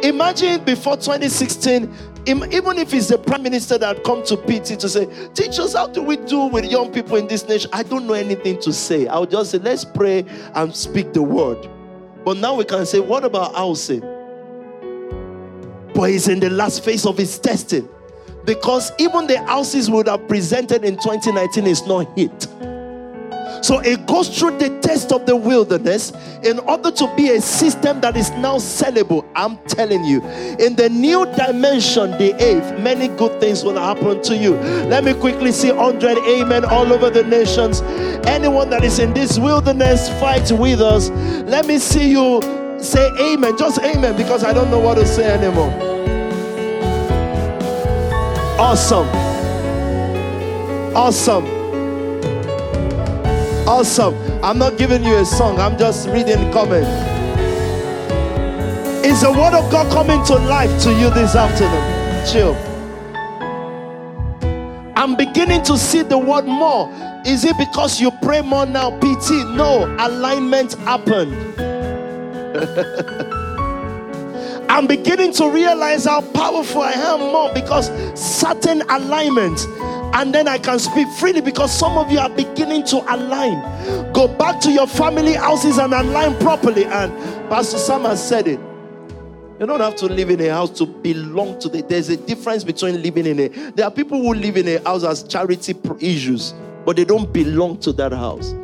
imagine before 2016, even if it's the prime minister that come to PT to say, teach us how do we do with young people in this nation, I don't know anything to say. I'll just say, let's pray and speak the word. But now we can say, what about housing? But he's in the last phase of his testing. Because even the houses would have presented in 2019 is not hit. So it goes through the test of the wilderness in order to be a system that is now sellable. I'm telling you, in the new dimension, the eighth, many good things will happen to you. Let me quickly see 100 amen all over the nations. Anyone that is in this wilderness, fight with us. Let me see you say amen. Just amen because I don't know what to say anymore. Awesome. Awesome. Awesome. I'm not giving you a song, I'm just reading comment. Is the word of God coming to life to you this afternoon? Chill. I'm beginning to see the word more. Is it because you pray more now, PT? No, alignment happened. I'm beginning to realize how powerful I am more because certain alignments and then I can speak freely because some of you are beginning to align. Go back to your family houses and align properly. And Pastor Sam has said it. You don't have to live in a house to belong to the. There's a difference between living in a. There are people who live in a house as charity issues, but they don't belong to that house.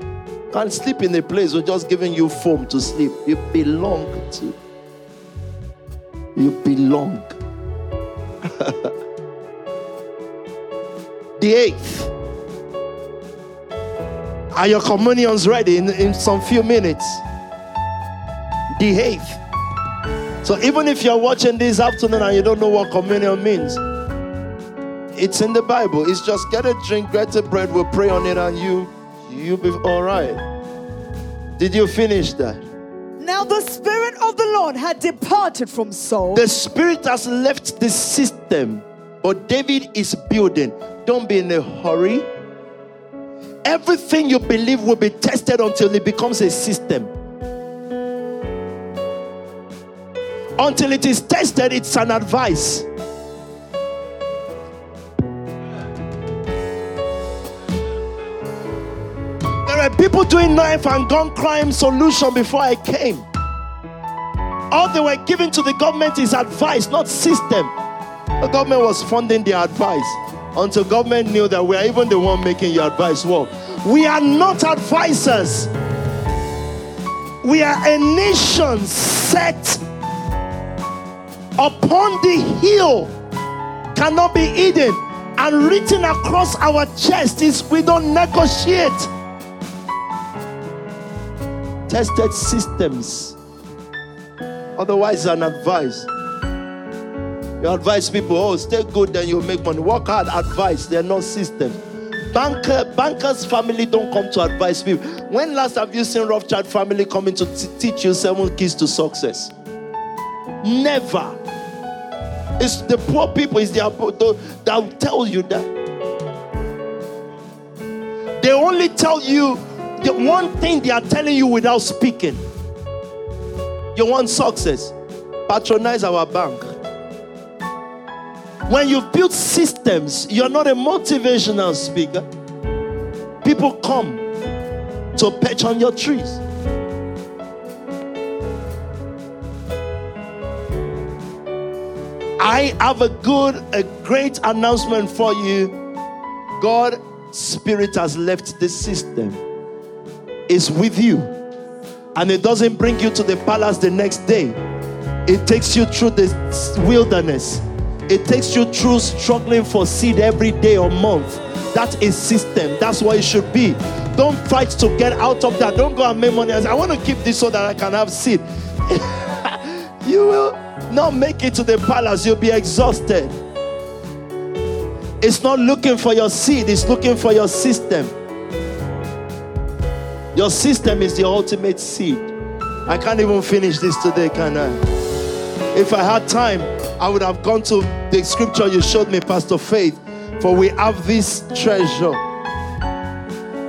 Can't sleep in a place or just giving you foam to sleep. You belong to. You belong. the 8th. Are your communions ready in, in some few minutes? The 8th. So even if you're watching this afternoon and you don't know what communion means, it's in the Bible. It's just get a drink, get a bread, we'll pray on it, and you you'll be all right. Did you finish that? Now the Spirit of the Lord had departed from Saul. The Spirit has left the system, but David is building. Don't be in a hurry. Everything you believe will be tested until it becomes a system. Until it is tested, it's an advice. People doing knife and gun crime solution before I came. All they were giving to the government is advice, not system. The government was funding their advice until government knew that we are even the one making your advice work. We are not advisors. We are a nation set upon the hill, cannot be hidden, and written across our chest is we don't negotiate. Tested systems. Otherwise, an advice. You advise people, oh, stay good, then you'll make money. Work hard, advice. They're not systems. Banker, bankers' family don't come to advise people. When last have you seen Rothschild family coming to t- teach you seven keys to success? Never. It's the poor people, it's their that will tell you that. They only tell you the one thing they are telling you without speaking. You want success? Patronize our bank. When you've built systems, you're not a motivational speaker. People come to perch on your trees. I have a good, a great announcement for you. God spirit has left the system. Is with you. And it doesn't bring you to the palace the next day. It takes you through the wilderness. It takes you through struggling for seed every day or month. That is system. That's what it should be. Don't fight to get out of that. Don't go and make money I want to keep this so that I can have seed. you will not make it to the palace. You'll be exhausted. It's not looking for your seed, it's looking for your system. Your system is the ultimate seed. I can't even finish this today, can I? If I had time, I would have gone to the scripture you showed me, Pastor Faith. For we have this treasure.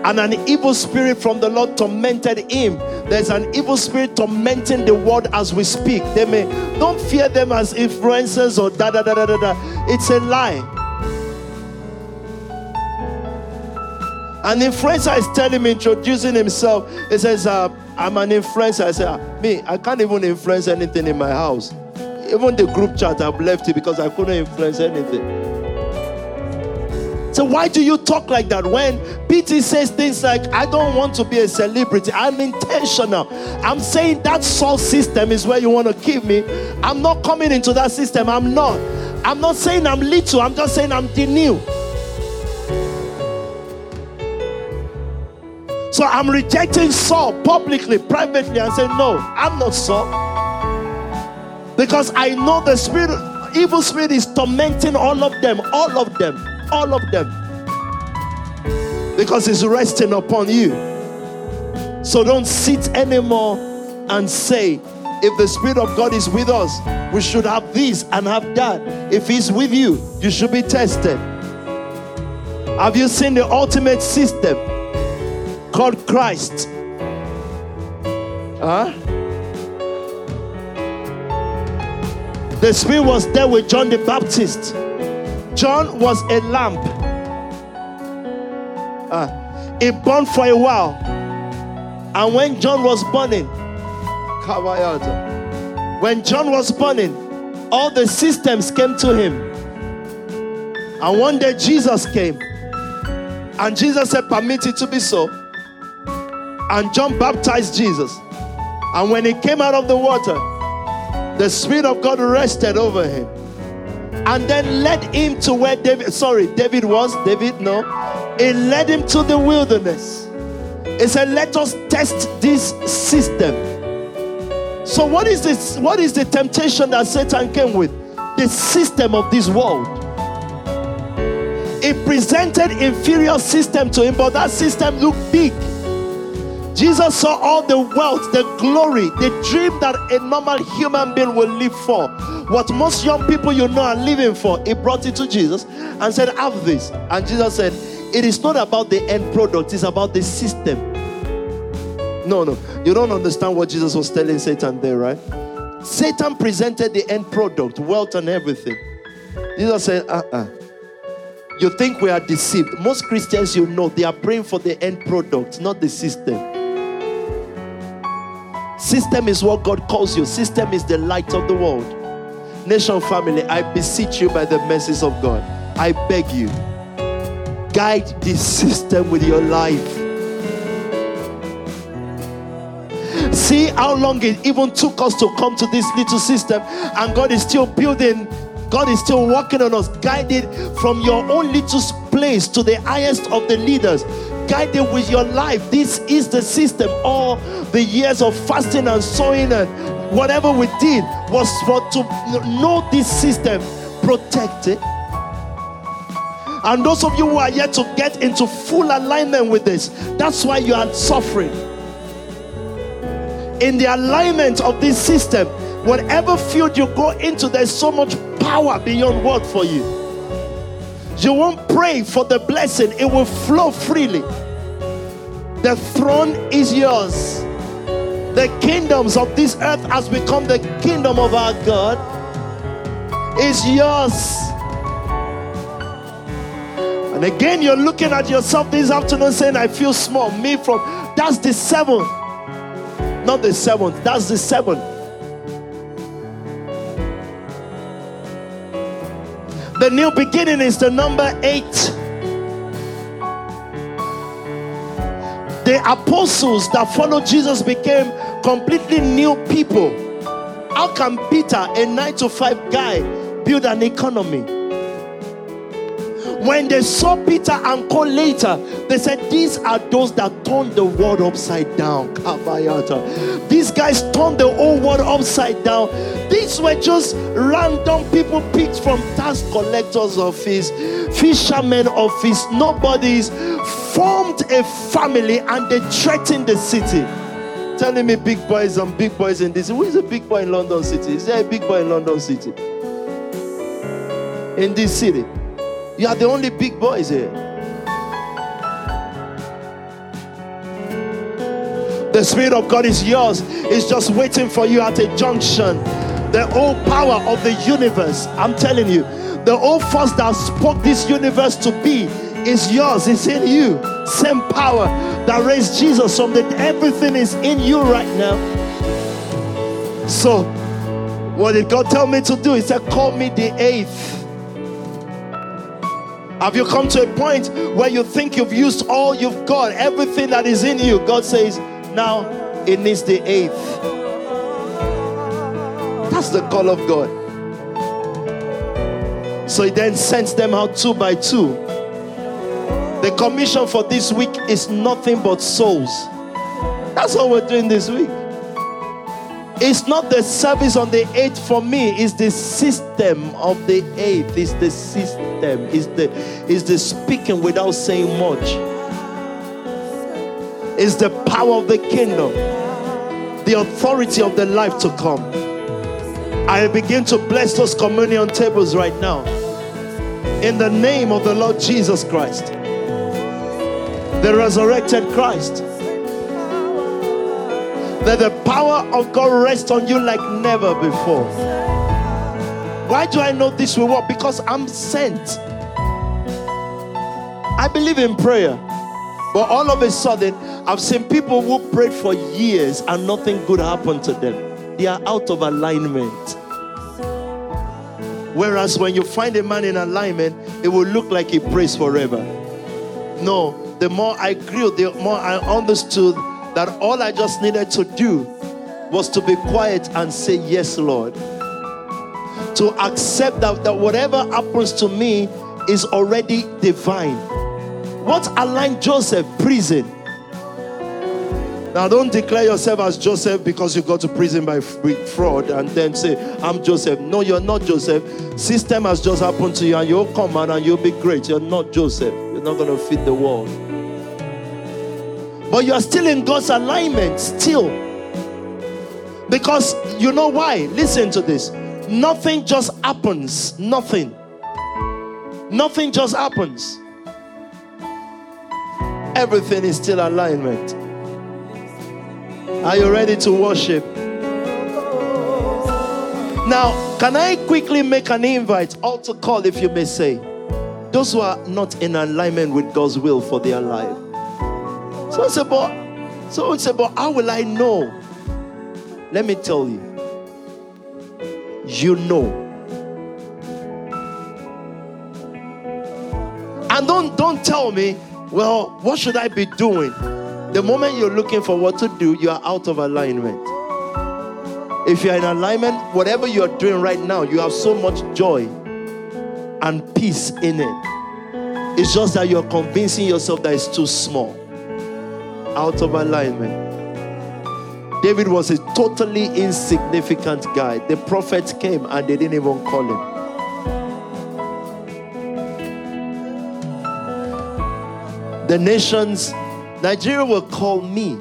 And an evil spirit from the Lord tormented him. There's an evil spirit tormenting the world as we speak. They may don't fear them as influencers or da da da da da da. It's a lie. An influencer is telling me, introducing himself. He says, uh, I'm an influencer. I say, me, I can't even influence anything in my house. Even the group chat, I've left it because I couldn't influence anything. So why do you talk like that when PT says things like, I don't want to be a celebrity. I'm intentional. I'm saying that Saul system is where you want to keep me. I'm not coming into that system. I'm not. I'm not saying I'm little. I'm just saying I'm the new. So I'm rejecting Saul publicly, privately, and saying, No, I'm not Saul. Because I know the spirit, evil spirit is tormenting all of them, all of them, all of them. Because it's resting upon you. So don't sit anymore and say, if the Spirit of God is with us, we should have this and have that. If He's with you, you should be tested. Have you seen the ultimate system? Called Christ. Huh? The Spirit was there with John the Baptist. John was a lamp. Uh, it burned for a while. And when John was burning, when John was burning, all the systems came to him. And one day Jesus came. And Jesus said, Permit it to be so. And John baptized Jesus. And when he came out of the water, the Spirit of God rested over him. And then led him to where David, sorry, David was, David, no. It led him to the wilderness. He said, Let us test this system. So, what is this? What is the temptation that Satan came with? The system of this world. It presented inferior system to him, but that system looked big. Jesus saw all the wealth, the glory, the dream that a normal human being will live for. What most young people you know are living for. He brought it to Jesus and said, Have this. And Jesus said, It is not about the end product, it's about the system. No, no, you don't understand what Jesus was telling Satan there, right? Satan presented the end product, wealth, and everything. Jesus said, Uh uh-uh. uh You think we are deceived. Most Christians, you know, they are praying for the end product, not the system. System is what God calls you, system is the light of the world. Nation family, I beseech you by the mercies of God. I beg you, guide this system with your life. See how long it even took us to come to this little system, and God is still building God is still working on us, guided from your own little place to the highest of the leaders guided with your life. This is the system. All the years of fasting and sowing and whatever we did was for to know this system, protect it. And those of you who are yet to get into full alignment with this, that's why you are suffering. In the alignment of this system, whatever field you go into, there's so much power beyond word for you. You won't pray for the blessing, it will flow freely. The throne is yours. The kingdoms of this earth has become the kingdom of our God. Is yours. And again, you're looking at yourself this afternoon saying, I feel small. Me from that's the seventh. Not the seventh, that's the seventh. The new beginning is the number eight. The apostles that followed Jesus became completely new people. How can Peter, a nine to five guy, build an economy? When they saw Peter and Paul later, they said, These are those that turned the world upside down. These guys turned the whole world upside down. These were just random people picked from tax collectors' office, fishermen office, nobodies, formed a family and they threatened the city telling me big boys and big boys in this. Who is a big boy in London City? Is there a big boy in London City? In this city? You are the only big boys here. The Spirit of God is yours, it's just waiting for you at a junction. The whole power of the universe, I'm telling you, the whole force that spoke this universe to be is yours, it's in you. Same power that raised Jesus from the everything is in you right now. So, what did God tell me to do? He said, Call me the eighth. Have you come to a point where you think you've used all you've got, everything that is in you? God says, now it needs the eighth. That's the call of God. So he then sends them out two by two. The commission for this week is nothing but souls. That's what we're doing this week. It's not the service on the eighth for me, it's the system of the eighth. It's the system, it's the, it's the speaking without saying much. It's the power of the kingdom, the authority of the life to come. I begin to bless those communion tables right now. In the name of the Lord Jesus Christ, the resurrected Christ. Let the power of God rests on you like never before. Why do I know this will work? Because I'm sent. I believe in prayer. But all of a sudden, I've seen people who prayed for years and nothing good happened to them. They are out of alignment. Whereas when you find a man in alignment, it will look like he prays forever. No, the more I grew, the more I understood that all I just needed to do was to be quiet and say, Yes, Lord. To accept that, that whatever happens to me is already divine. What aligned Joseph? Prison. Now, don't declare yourself as Joseph because you got to prison by fraud and then say, I'm Joseph. No, you're not Joseph. System has just happened to you and you'll come out and you'll be great. You're not Joseph. You're not going to fit the world. But you are still in God's alignment, still. Because you know why? Listen to this. Nothing just happens. Nothing. Nothing just happens. Everything is still alignment. Are you ready to worship? Now, can I quickly make an invite? Altar call, if you may say. Those who are not in alignment with God's will for their life. So it's about, so it's how will I know? Let me tell you. You know. And don't don't tell me, well, what should I be doing? The moment you're looking for what to do, you are out of alignment. If you're in alignment, whatever you're doing right now, you have so much joy and peace in it. It's just that you're convincing yourself that it's too small out of alignment. David was a totally insignificant guy. The prophets came and they didn't even call him. The nations, Nigeria will call me.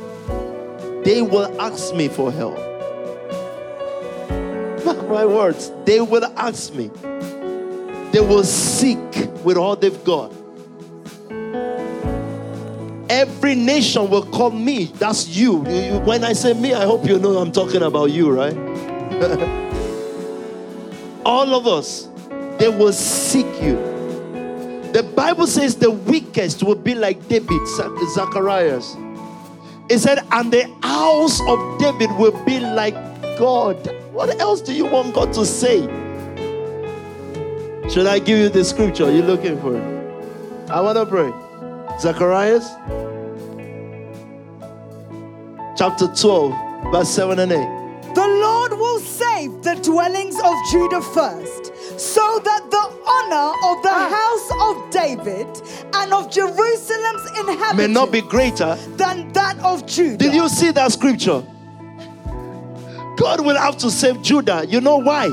They will ask me for help. Mark my words. They will ask me. They will seek with all they've got. Every nation will call me. That's you. When I say me, I hope you know I'm talking about you, right? All of us, they will seek you. The Bible says the weakest will be like David, Zacharias. It said, and the house of David will be like God. What else do you want God to say? Should I give you the scripture you're looking for? I want to pray. Zacharias chapter 12, verse 7 and 8. The Lord will save the dwellings of Judah first, so that the honor of the house of David and of Jerusalem's inhabitants May not be greater. than that of Judah. Did you see that scripture? God will have to save Judah. You know why?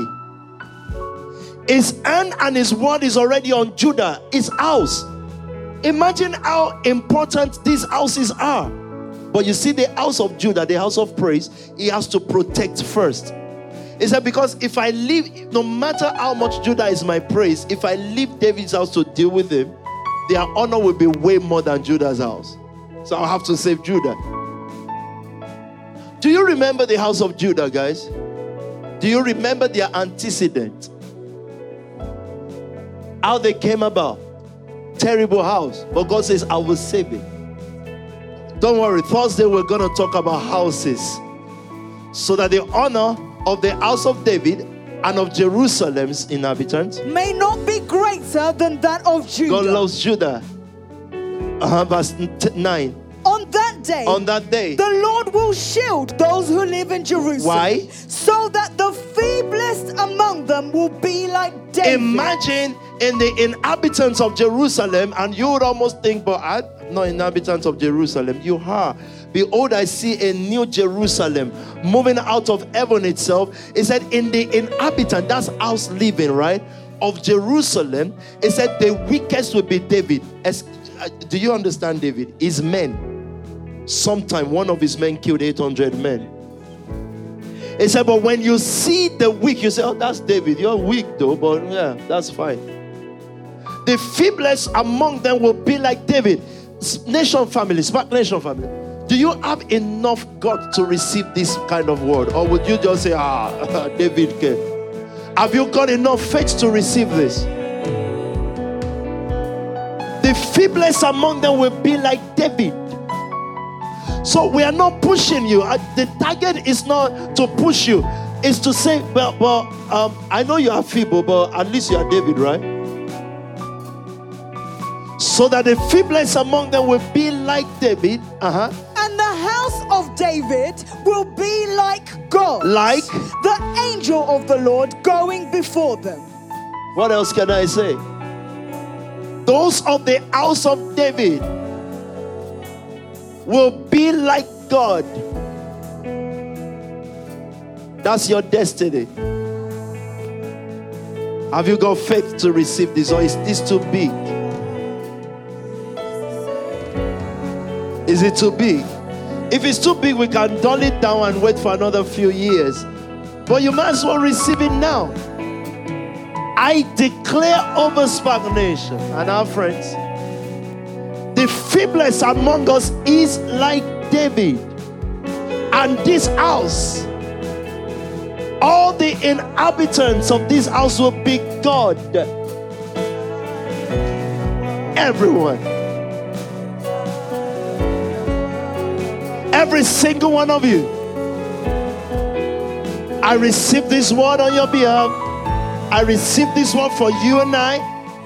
His hand and his word is already on Judah, his house. Imagine how important these houses are. But you see, the house of Judah, the house of praise, he has to protect first. He said, Because if I leave, no matter how much Judah is my praise, if I leave David's house to deal with him, their honor will be way more than Judah's house. So I'll have to save Judah. Do you remember the house of Judah, guys? Do you remember their antecedent? How they came about? Terrible house. But God says, I will save it. Don't worry, Thursday we're going to talk about houses. So that the honor of the house of David and of Jerusalem's inhabitants, may not be greater than that of Judah. God loves Judah. Uh-huh, verse t- 9. On that day, On that day, the Lord will shield those who live in Jerusalem. Why? So that the feeblest among them will be like David. Imagine in the inhabitants of Jerusalem, and you would almost think, but I'm not inhabitants of Jerusalem. You are. Behold, I see a new Jerusalem moving out of heaven itself. It said, in the inhabitant, that's house living, right? Of Jerusalem, it said the weakest will be David. As, uh, do you understand David? His men. Sometime one of his men killed 800 men. He said, but when you see the weak, you say, oh, that's David. You're weak though, but yeah, that's fine. The feeblest among them will be like David. Nation family, smart nation family. Do you have enough God to receive this kind of word? Or would you just say, ah, David came? Have you got enough faith to receive this? The feeblest among them will be like David. So we are not pushing you. Uh, The target is not to push you. It's to say, well, well um, I know you are feeble, but at least you are David, right? So that the feeblest among them will be like David. Uh-huh. And the house of David will be like God. Like? the angel of the Lord going before them. What else can I say? Those of the house of David will be like God. That's your destiny. Have you got faith to receive this, or is this too big? Is it too big? If it's too big, we can dull it down and wait for another few years. But you might as well receive it now. I declare over Spark Nation and our friends the feeblest among us is like David. And this house, all the inhabitants of this house will be God. Everyone. Every single one of you. I receive this word on your behalf. I receive this word for you and I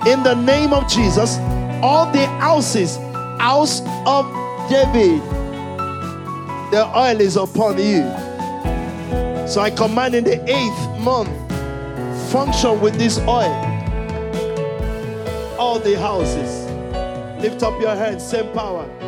in the name of Jesus. All the houses, house of David, the oil is upon you. So I command in the eighth month, function with this oil. All the houses, lift up your hands, same power.